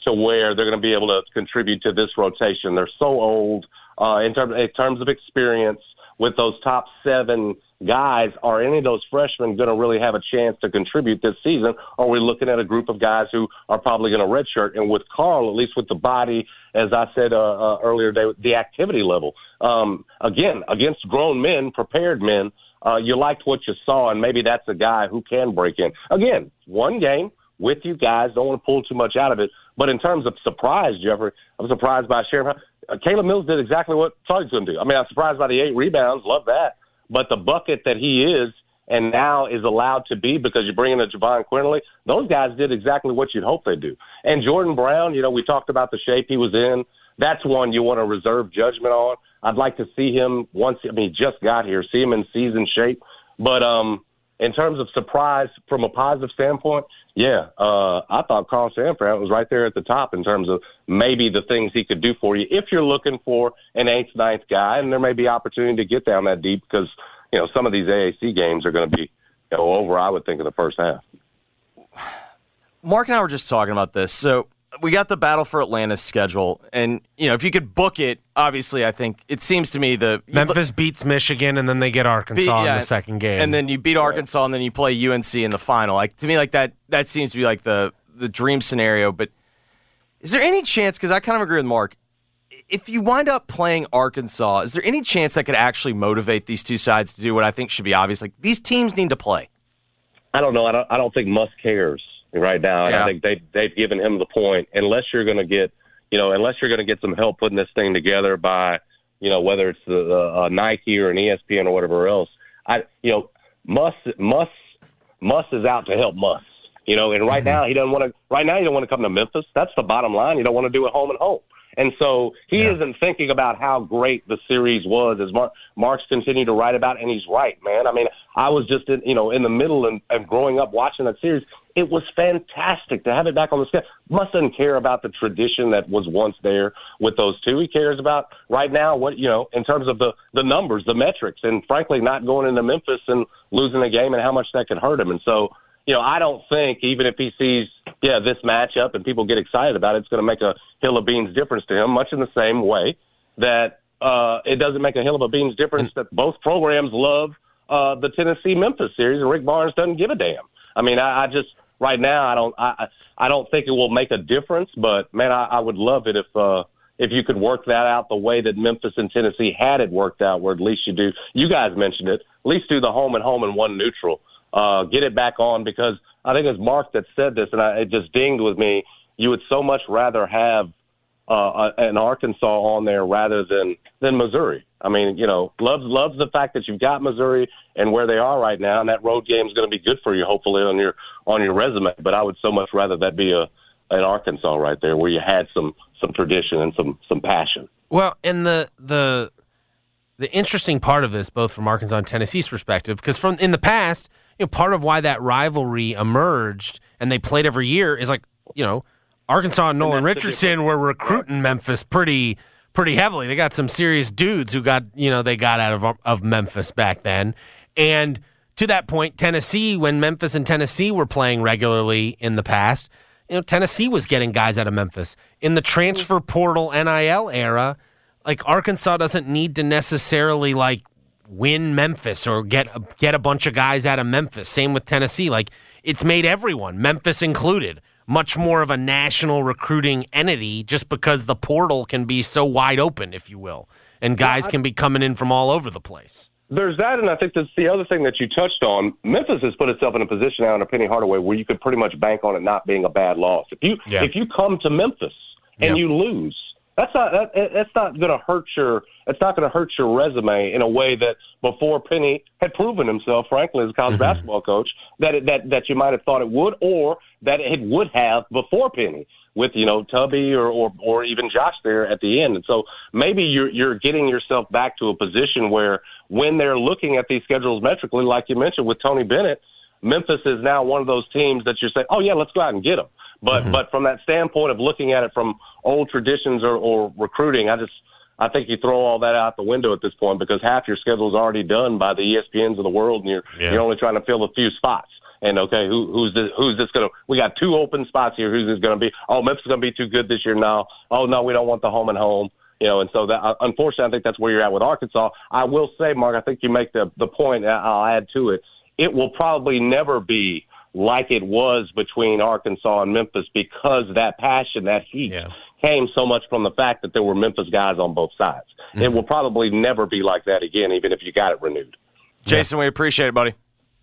to where they're going to be able to contribute to this rotation. They're so old uh, in terms in terms of experience with those top seven guys. Are any of those freshmen going to really have a chance to contribute this season? Are we looking at a group of guys who are probably going to redshirt? And with Carl, at least with the body, as I said uh, uh, earlier the activity level. Um, again, against grown men, prepared men, uh, you liked what you saw, and maybe that's a guy who can break in. Again, one game with you guys. Don't want to pull too much out of it, But in terms of surprise, Jeffrey, I'm surprised by Sheriff. Uh, Caleb Mills did exactly what Charlie's going to do. I mean, I'm surprised by the eight rebounds. Love that. But the bucket that he is and now is allowed to be because you're bringing a Jahvon Quinerly, those guys did exactly what you'd hope they do. And Jordan Brown, you know, we talked about the shape he was in. That's one you want to reserve judgment on. I'd like to see him once. I mean, he just got here, see him in season shape. But um, in terms of surprise from a positive standpoint, yeah, uh, I thought Carl Cherenfant was right there at the top in terms of maybe the things he could do for you if you're looking for an eighth, ninth guy, and there may be opportunity to get down that deep because you know some of these AAC games are going to be you know, over. I would think in the first half. Mark and I were just talking about this. So we got the Battle for Atlantis schedule, and you know if you could book it, obviously I think it seems to me the Memphis beats Michigan, and then they get Arkansas Beat- yeah, in the second game. and then you beat Arkansas, and then you play UNC in the final. Like to me, like that that seems to be like the the dream scenario. But is there any chance? Because I kind of agree with Mark. If you wind up playing Arkansas, is there any chance that could actually motivate these two sides to do what I think should be obvious? Like these teams need to play. I don't know. I don't. I don't think Muss cares right now. And I think they they've given him the point. Unless you're going to get, you know, unless you're going to get some help putting this thing together by, you know, whether it's the uh, Nike or an ESPN or whatever else. I, you know, Muss Muss Muss is out to help Muss. You know, and right now he doesn't want to. Right now he don't want to come to Memphis. That's the bottom line. You don't want to do it home and home. And so he isn't thinking about how great the series was, as Mark, Mark's continued to write about, and he's right, man. I mean, I was just in, you know in the middle and, and growing up watching that series. It was fantastic to have it back on the schedule. Muss doesn't care about the tradition that was once there with those two. He cares about right now what you know in terms of the the numbers, the metrics, and frankly, not going into Memphis and losing a game and how much that could hurt him. And so you know, I don't think even if he sees, yeah, this matchup and people get excited about it, it's going to make a hill of beans difference to him, much in the same way that uh, it doesn't make a hill of a beans difference that both programs love uh, the Tennessee Memphis series and Rick Barnes doesn't give a damn. I mean, I, I just right now I don't I I don't think it will make a difference, but man, I, I would love it if uh, if you could work that out the way that Memphis and Tennessee had it worked out, where at least you do. You guys mentioned it. At least do the home and home and one neutral uh, get it back on because I think it was Mark that said this, and I, it just dinged with me. You would so much rather have uh, an Arkansas on there rather than than Missouri. I mean, you know, loves loves the fact that you've got Missouri and where they are right now, and that road game is going to be good for you, hopefully on your on your resume. But I would so much rather that be a an Arkansas right there where you had some some tradition and some some passion. Well, and the the the interesting part of this, both from Arkansas and Tennessee's perspective, because from in the past, you know, part of why that rivalry emerged and they played every year is like, you know, Arkansas and Nolan Richardson were recruiting Memphis pretty pretty heavily. They got some serious dudes who got, you know, they got out of of Memphis back then. And to that point, Tennessee, when Memphis and Tennessee were playing regularly in the past, you know, Tennessee was getting guys out of Memphis. In the transfer portal NIL era, like Arkansas doesn't need to necessarily like win Memphis or get a, get a bunch of guys out of Memphis. Same with Tennessee. Like it's made everyone, Memphis included, much more of a national recruiting entity just because the portal can be so wide open, if you will, and guys Yeah, I- can be coming in from all over the place. There's that, and I think that's the other thing that you touched on. Memphis has put itself in a position now in a Penny Hardaway where you could pretty much bank on it not being a bad loss. If you Yeah. if you come to Memphis and you lose, that's not that, that's not going to hurt your it's not going to hurt your resume in a way that before Penny had proven himself, frankly, as a college mm-hmm. basketball coach, that it, that that you might have thought it would, or that it would have before Penny with you know Tubby or, or or even Josh there at the end. And so maybe you're you're getting yourself back to a position where when they're looking at these schedules metrically, like you mentioned with Tony Bennett, Memphis is now one of those teams that you're saying, oh yeah, let's go out and get them. But mm-hmm. but from that standpoint of looking at it from old traditions or, or recruiting, I just I think you throw all that out the window at this point because half your schedule is already done by the ESPNs of the world, and you're Yeah. you're only trying to fill a few spots. And okay, who, who's this? Who's this going to? We got two open spots here. Who's this going to be? Oh, Memphis is going to be too good this year. Now, Oh no, we don't want the home and home. You know, and so that uh, unfortunately, I think that's where you're at with Arkansas. I will say, Mark, I think you make the the point. I'll add to it. It will probably never be like it was between Arkansas and Memphis because that passion, that heat, came so much from the fact that there were Memphis guys on both sides. It mm-hmm. will probably never be like that again, even if you got it renewed. Jason, we appreciate it, buddy.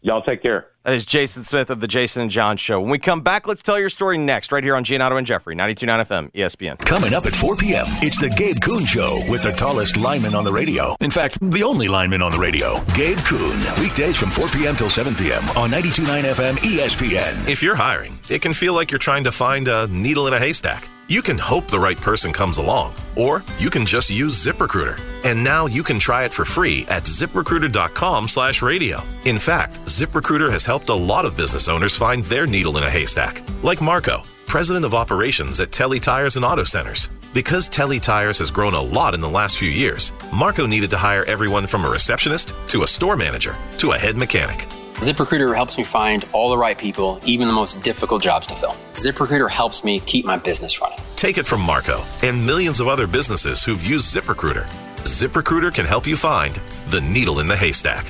Y'all take care. That is Jason Smith of the Jason and John Show. When we come back, let's tell your story next, right here on Giannotto and Jeffrey, 92.9 FM, ESPN. Coming up at 4 p.m., it's the Gabe Kuhn Show with the tallest lineman on the radio. In fact, the only lineman on the radio, Gabe Kuhn. Weekdays from 4 p.m. till 7 p.m. on 92.9 FM ESPN. If you're hiring, it can feel like you're trying to find a needle in a haystack. You can hope the right person comes along, or you can just use ZipRecruiter. And now you can try it for free at ziprecruiter.com slash radio. In fact, ZipRecruiter has helped a lot of business owners find their needle in a haystack, like Marco, president of operations at Telly Tires and Auto Centers. Because Telly Tires has grown a lot in the last few years, Marco needed to hire everyone from a receptionist to a store manager to a head mechanic. ZipRecruiter helps me find all the right people, even the most difficult jobs to fill. ZipRecruiter helps me keep my business running. Take it from Marco and millions of other businesses who've used ZipRecruiter. ZipRecruiter can help you find the needle in the haystack.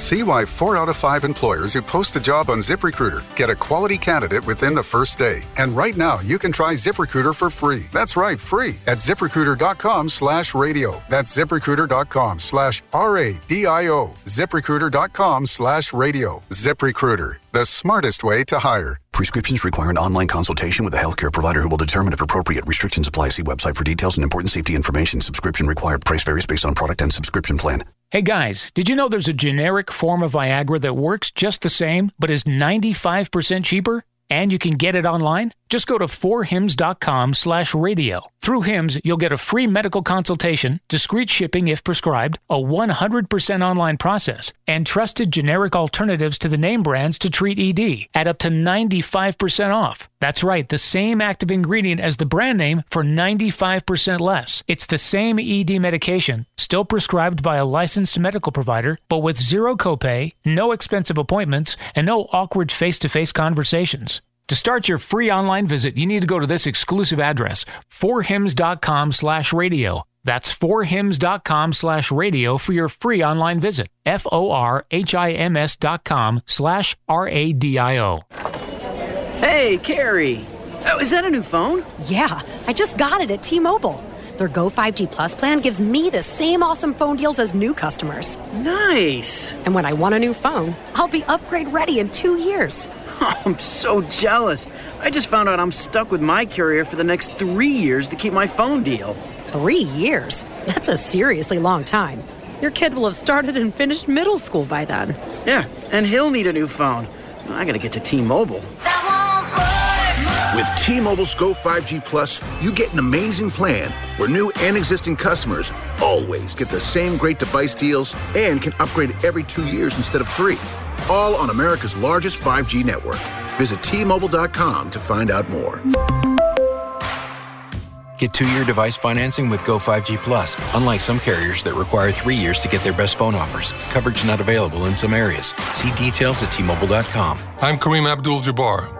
See why four out of five employers who post a job on ZipRecruiter get a quality candidate within the first day. And right now, you can try ZipRecruiter for free. That's right, free at ziprecruiter.com slash radio. That's ziprecruiter.com slash R-A-D-I-O. ZipRecruiter.com slash radio. ZipRecruiter, the smartest way to hire. Prescriptions require an online consultation with a healthcare provider who will determine if appropriate. Restrictions apply. See website for details and important safety information. Subscription required. Price varies based on product and subscription plan. Hey guys, did you know there's a generic form of Viagra that works just the same, but is 95% cheaper? And you can get it online? Just go to forhims.com slash radio. Through Hims, you'll get a free medical consultation, discreet shipping if prescribed, a 100% online process, and trusted generic alternatives to the name brands to treat ED at up to 95% off. That's right, the same active ingredient as the brand name for 95% less. It's the same ED medication, still prescribed by a licensed medical provider, but with zero copay, no expensive appointments, and no awkward face to face conversations. To start your free online visit, you need to go to this exclusive address, forhims.com slash radio. That's forhims.com slash radio for your free online visit. F-O-R-H-I-M-S dot com slash R-A-D-I-O. Hey, Carrie. Oh, is that a new phone? Yeah, I just got it at T-Mobile. Their Go 5G Plus plan gives me the same awesome phone deals as new customers. Nice. And when I want a new phone, I'll be upgrade ready in two years. Oh, I'm so jealous. I just found out I'm stuck with my carrier for the next three years to keep my phone deal. Three years? That's a seriously long time. Your kid will have started and finished middle school by then. Yeah, and he'll need a new phone. I gotta get to T Mobile. With T-Mobile's Go 5G Plus, you get an amazing plan where new and existing customers always get the same great device deals and can upgrade every two years instead of three. All on America's largest 5G network. Visit T-Mobile.com to find out more. Get two-year device financing with Go 5G Plus. Unlike some carriers that require three years to get their best phone offers, coverage not available in some areas. See details at T-Mobile.com. I'm Kareem Abdul-Jabbar.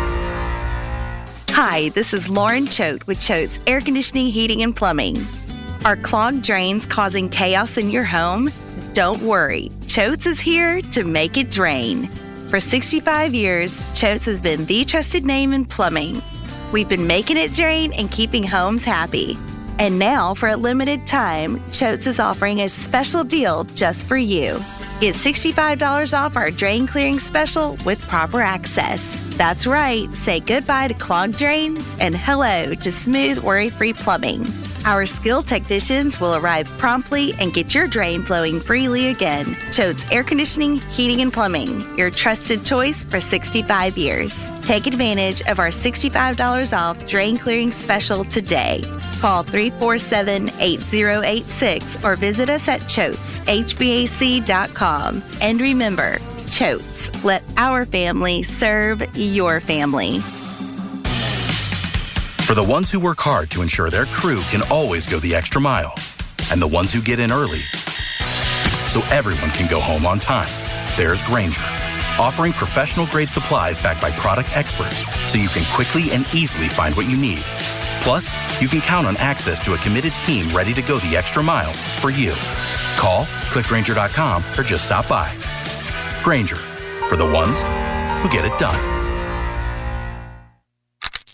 Hi, this is Lauren Choate with Choate's Air Conditioning, Heating, and Plumbing. Are clogged drains causing chaos in your home? Don't worry, Choate's is here to make it drain. For 65 years, Choates has been the trusted name in plumbing. We've been making it drain and keeping homes happy. And now, for a limited time, Choates is offering a special deal just for you. Get $65 off our drain clearing special with proper access. That's right, say goodbye to clogged drains and hello to smooth, worry free plumbing. Our skilled technicians will arrive promptly and get your drain flowing freely again. Choate's Air Conditioning, Heating, and Plumbing, your trusted choice for 65 years. Take advantage of our $65 off drain clearing special today. Call 347 8086 or visit us at ChoatesHVAC.com. And remember, Choates, let our family serve your family. For the ones who work hard to ensure their crew can always go the extra mile, and the ones who get in early so everyone can go home on time, there's Grainger, offering professional grade supplies backed by product experts so you can quickly and easily find what you need. Plus, you can count on access to a committed team ready to go the extra mile for you. Call, clickgranger.com, or just stop by. Grainger, for the ones who get it done.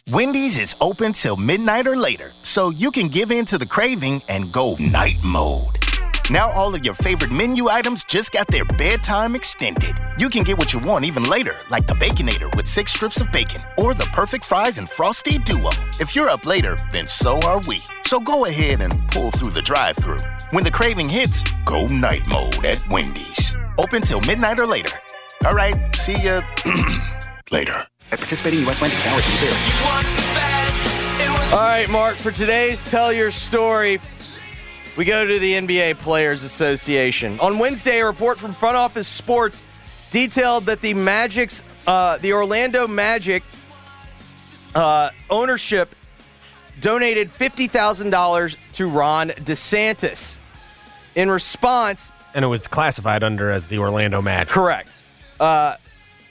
Wendy's is open till midnight or later, so you can give in to the craving and go night mode. Now all of your favorite menu items just got their bedtime extended. You can get what you want even later, like the Baconator with six strips of bacon, or the perfect fries and frosty duo. If you're up later, then so are we. So go ahead and pull through the drive-through. When the craving hits, go night mode at Wendy's. Open till midnight or later. All right, see ya later. At participating U.S. Wendy's, hours can vary. All right, Mark, for today's Tell Your Story, we go to the NBA Players Association. On Wednesday, a report from Front Office Sports detailed that the Magic's, uh, the Orlando Magic uh, ownership donated $50,000 to Ron DeSantis. In response, and it was classified under as the Orlando Magic. Correct. Uh,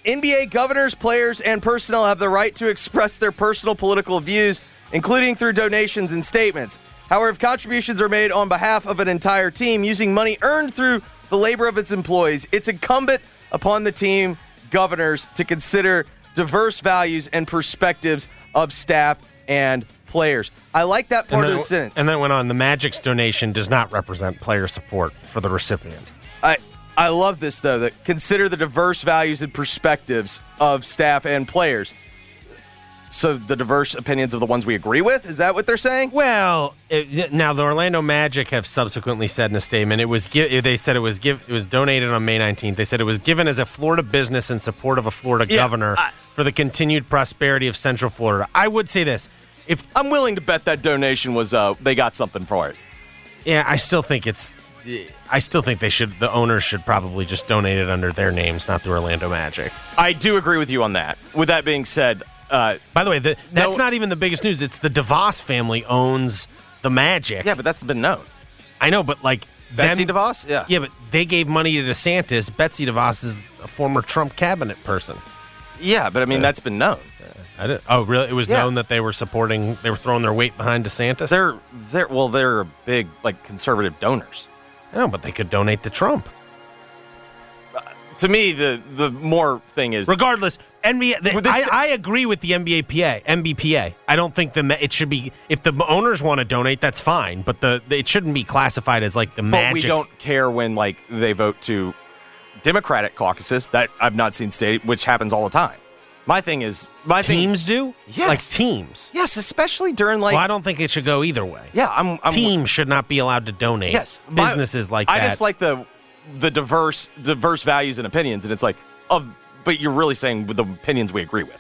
NBA governors, players, and personnel have the right to express their personal political views, including through donations and statements. However, if contributions are made on behalf of an entire team using money earned through the labor of its employees, it's incumbent upon the team governors to consider diverse values and perspectives of staff and players. I like that part and of then, the sentence. And then went on, the Magic's donation does not represent player support for the recipient. I I love this though. That consider the diverse values and perspectives of staff and players. So the diverse opinions of the ones we agree with is that what they're saying? Well, it, now the Orlando Magic have subsequently said in a statement it was gi- they said it was give it was donated on May 19th. They said it was given as a Florida business in support of a Florida Yeah, governor I- for the continued prosperity of Central Florida. I would say this. If I'm willing to bet that donation was uh they got something for it. Yeah, I still think it's. I still think they should. The owners should probably just donate it under their names, not the Orlando Magic. I do agree with you on that. With that being said, uh, by the way, the, that's no- not even the biggest news. It's the DeVos family owns the Magic. Yeah, but that's been known. I know, but like Betsy them- DeVos? Yeah. yeah, but they gave money to DeSantis. Betsy DeVos is a former Trump cabinet person. Yeah, but I mean that's been known. I didn't, oh, really? It was Yeah. known that they were supporting. They were throwing their weight behind DeSantis. They're they're well, they're big like conservative donors. I know, but they could donate to Trump. To me, the the more thing is Regardless, NBA. the- this- I, I agree with the NBAPA, MBPA. I don't think the it should be if the owners want to donate, that's fine. But the, it shouldn't be classified as like the But magic. we don't care when like they vote to Democratic caucuses that I've not seen state, which happens all the time. My thing is, my teams do. Yes. like teams. yes, especially during like well, I don't think it should go either way. yeah, I'm, I'm teams should not be allowed to donate. Yes, my- businesses like I that. just like the the diverse diverse values and opinions, and it's like, of but you're really saying the opinions we agree with.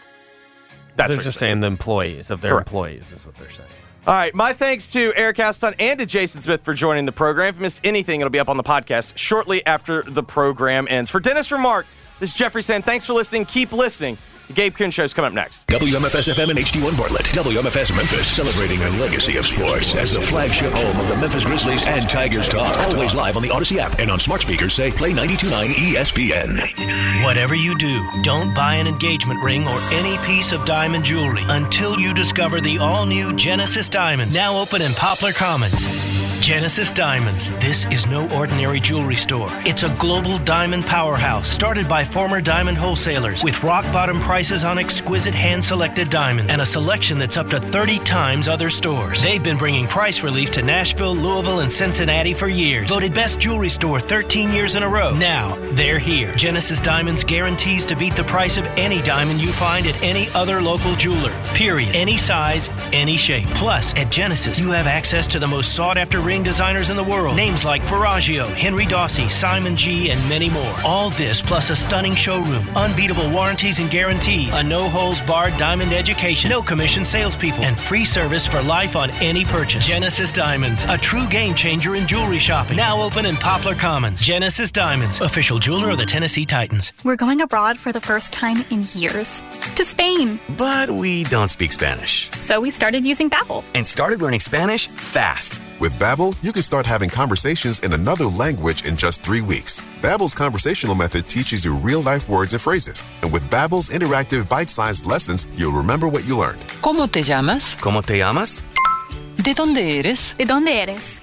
That's they're what just you're saying the employees of their Correct. employees is what they're saying. All right, my thanks to Eric Aston and to Jason Smith for joining the program. If you missed anything, it'll be up on the podcast shortly after the program ends. For Dennis Remark, this is Jeffrey saying thanks for listening. Keep listening. The Gabe Kuhn Show's coming up next. WMFS FM and HD1 Bartlett. WMFS Memphis celebrating a legacy of sports as the flagship home of the Memphis Grizzlies and Tigers talk. Always live on the Odyssey app and on smart speakers say play 92.9 ESPN. Whatever you do, don't buy an engagement ring or any piece of diamond jewelry until you discover the all new Genesis Diamonds, now open in Poplar Commons. Genesis Diamonds. This is no ordinary jewelry store. It's a global diamond powerhouse started by former diamond wholesalers with rock bottom prices on exquisite hand selected diamonds and a selection that's up to 30 times other stores. They've been bringing price relief to Nashville, Louisville, and Cincinnati for years. Voted best jewelry store 13 years in a row. Now, they're here. Genesis Diamonds guarantees to beat the price of any diamond you find at any other local jeweler. Period. Any size, any shape. Plus, at Genesis, you have access to the most sought after ring designers in the world. Names like Verragio, Henri Daussi, Simon G, and many more. All this plus a stunning showroom, unbeatable warranties and guarantees, a no holes barred diamond education, no commission salespeople, and free service for life on any purchase. Genesis Diamonds, a true game changer in jewelry shopping. Now open in Poplar Commons. Genesis Diamonds, official jeweler of the Tennessee Titans. We're going abroad for the first time in years to Spain. But we don't speak Spanish. So we started using Babbel and started learning Spanish fast. With Babbel, you can start having conversations in another language in just 3 weeks. Babbel's conversational method teaches you real-life words and phrases. And with Babbel's interactive bite-sized lessons, you'll remember what you learned. ¿Cómo te llamas? ¿Cómo te llamas? ¿De dónde eres? ¿De dónde eres?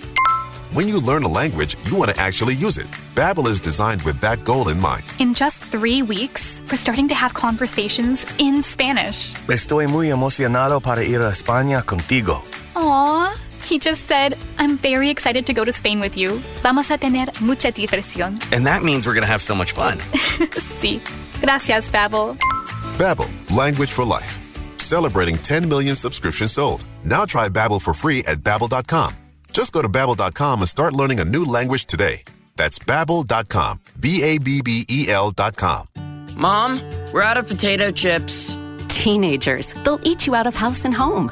When you learn a language, you want to actually use it. Babbel is designed with that goal in mind. In just three weeks, we're starting to have conversations in Spanish. Estoy muy emocionado para ir a España contigo. Aww. He just said, I'm very excited to go to Spain with you. Vamos a tener mucha diversión. And that means we're going to have so much fun. sí. Gracias, Babbel. Babbel, language for life. Celebrating 10 million subscriptions sold. Now try Babbel for free at babbel.com. Just go to babbel.com and start learning a new language today. That's babbel.com. B A B B E L.com. Mom, we're out of potato chips. Teenagers, they'll eat you out of house and home.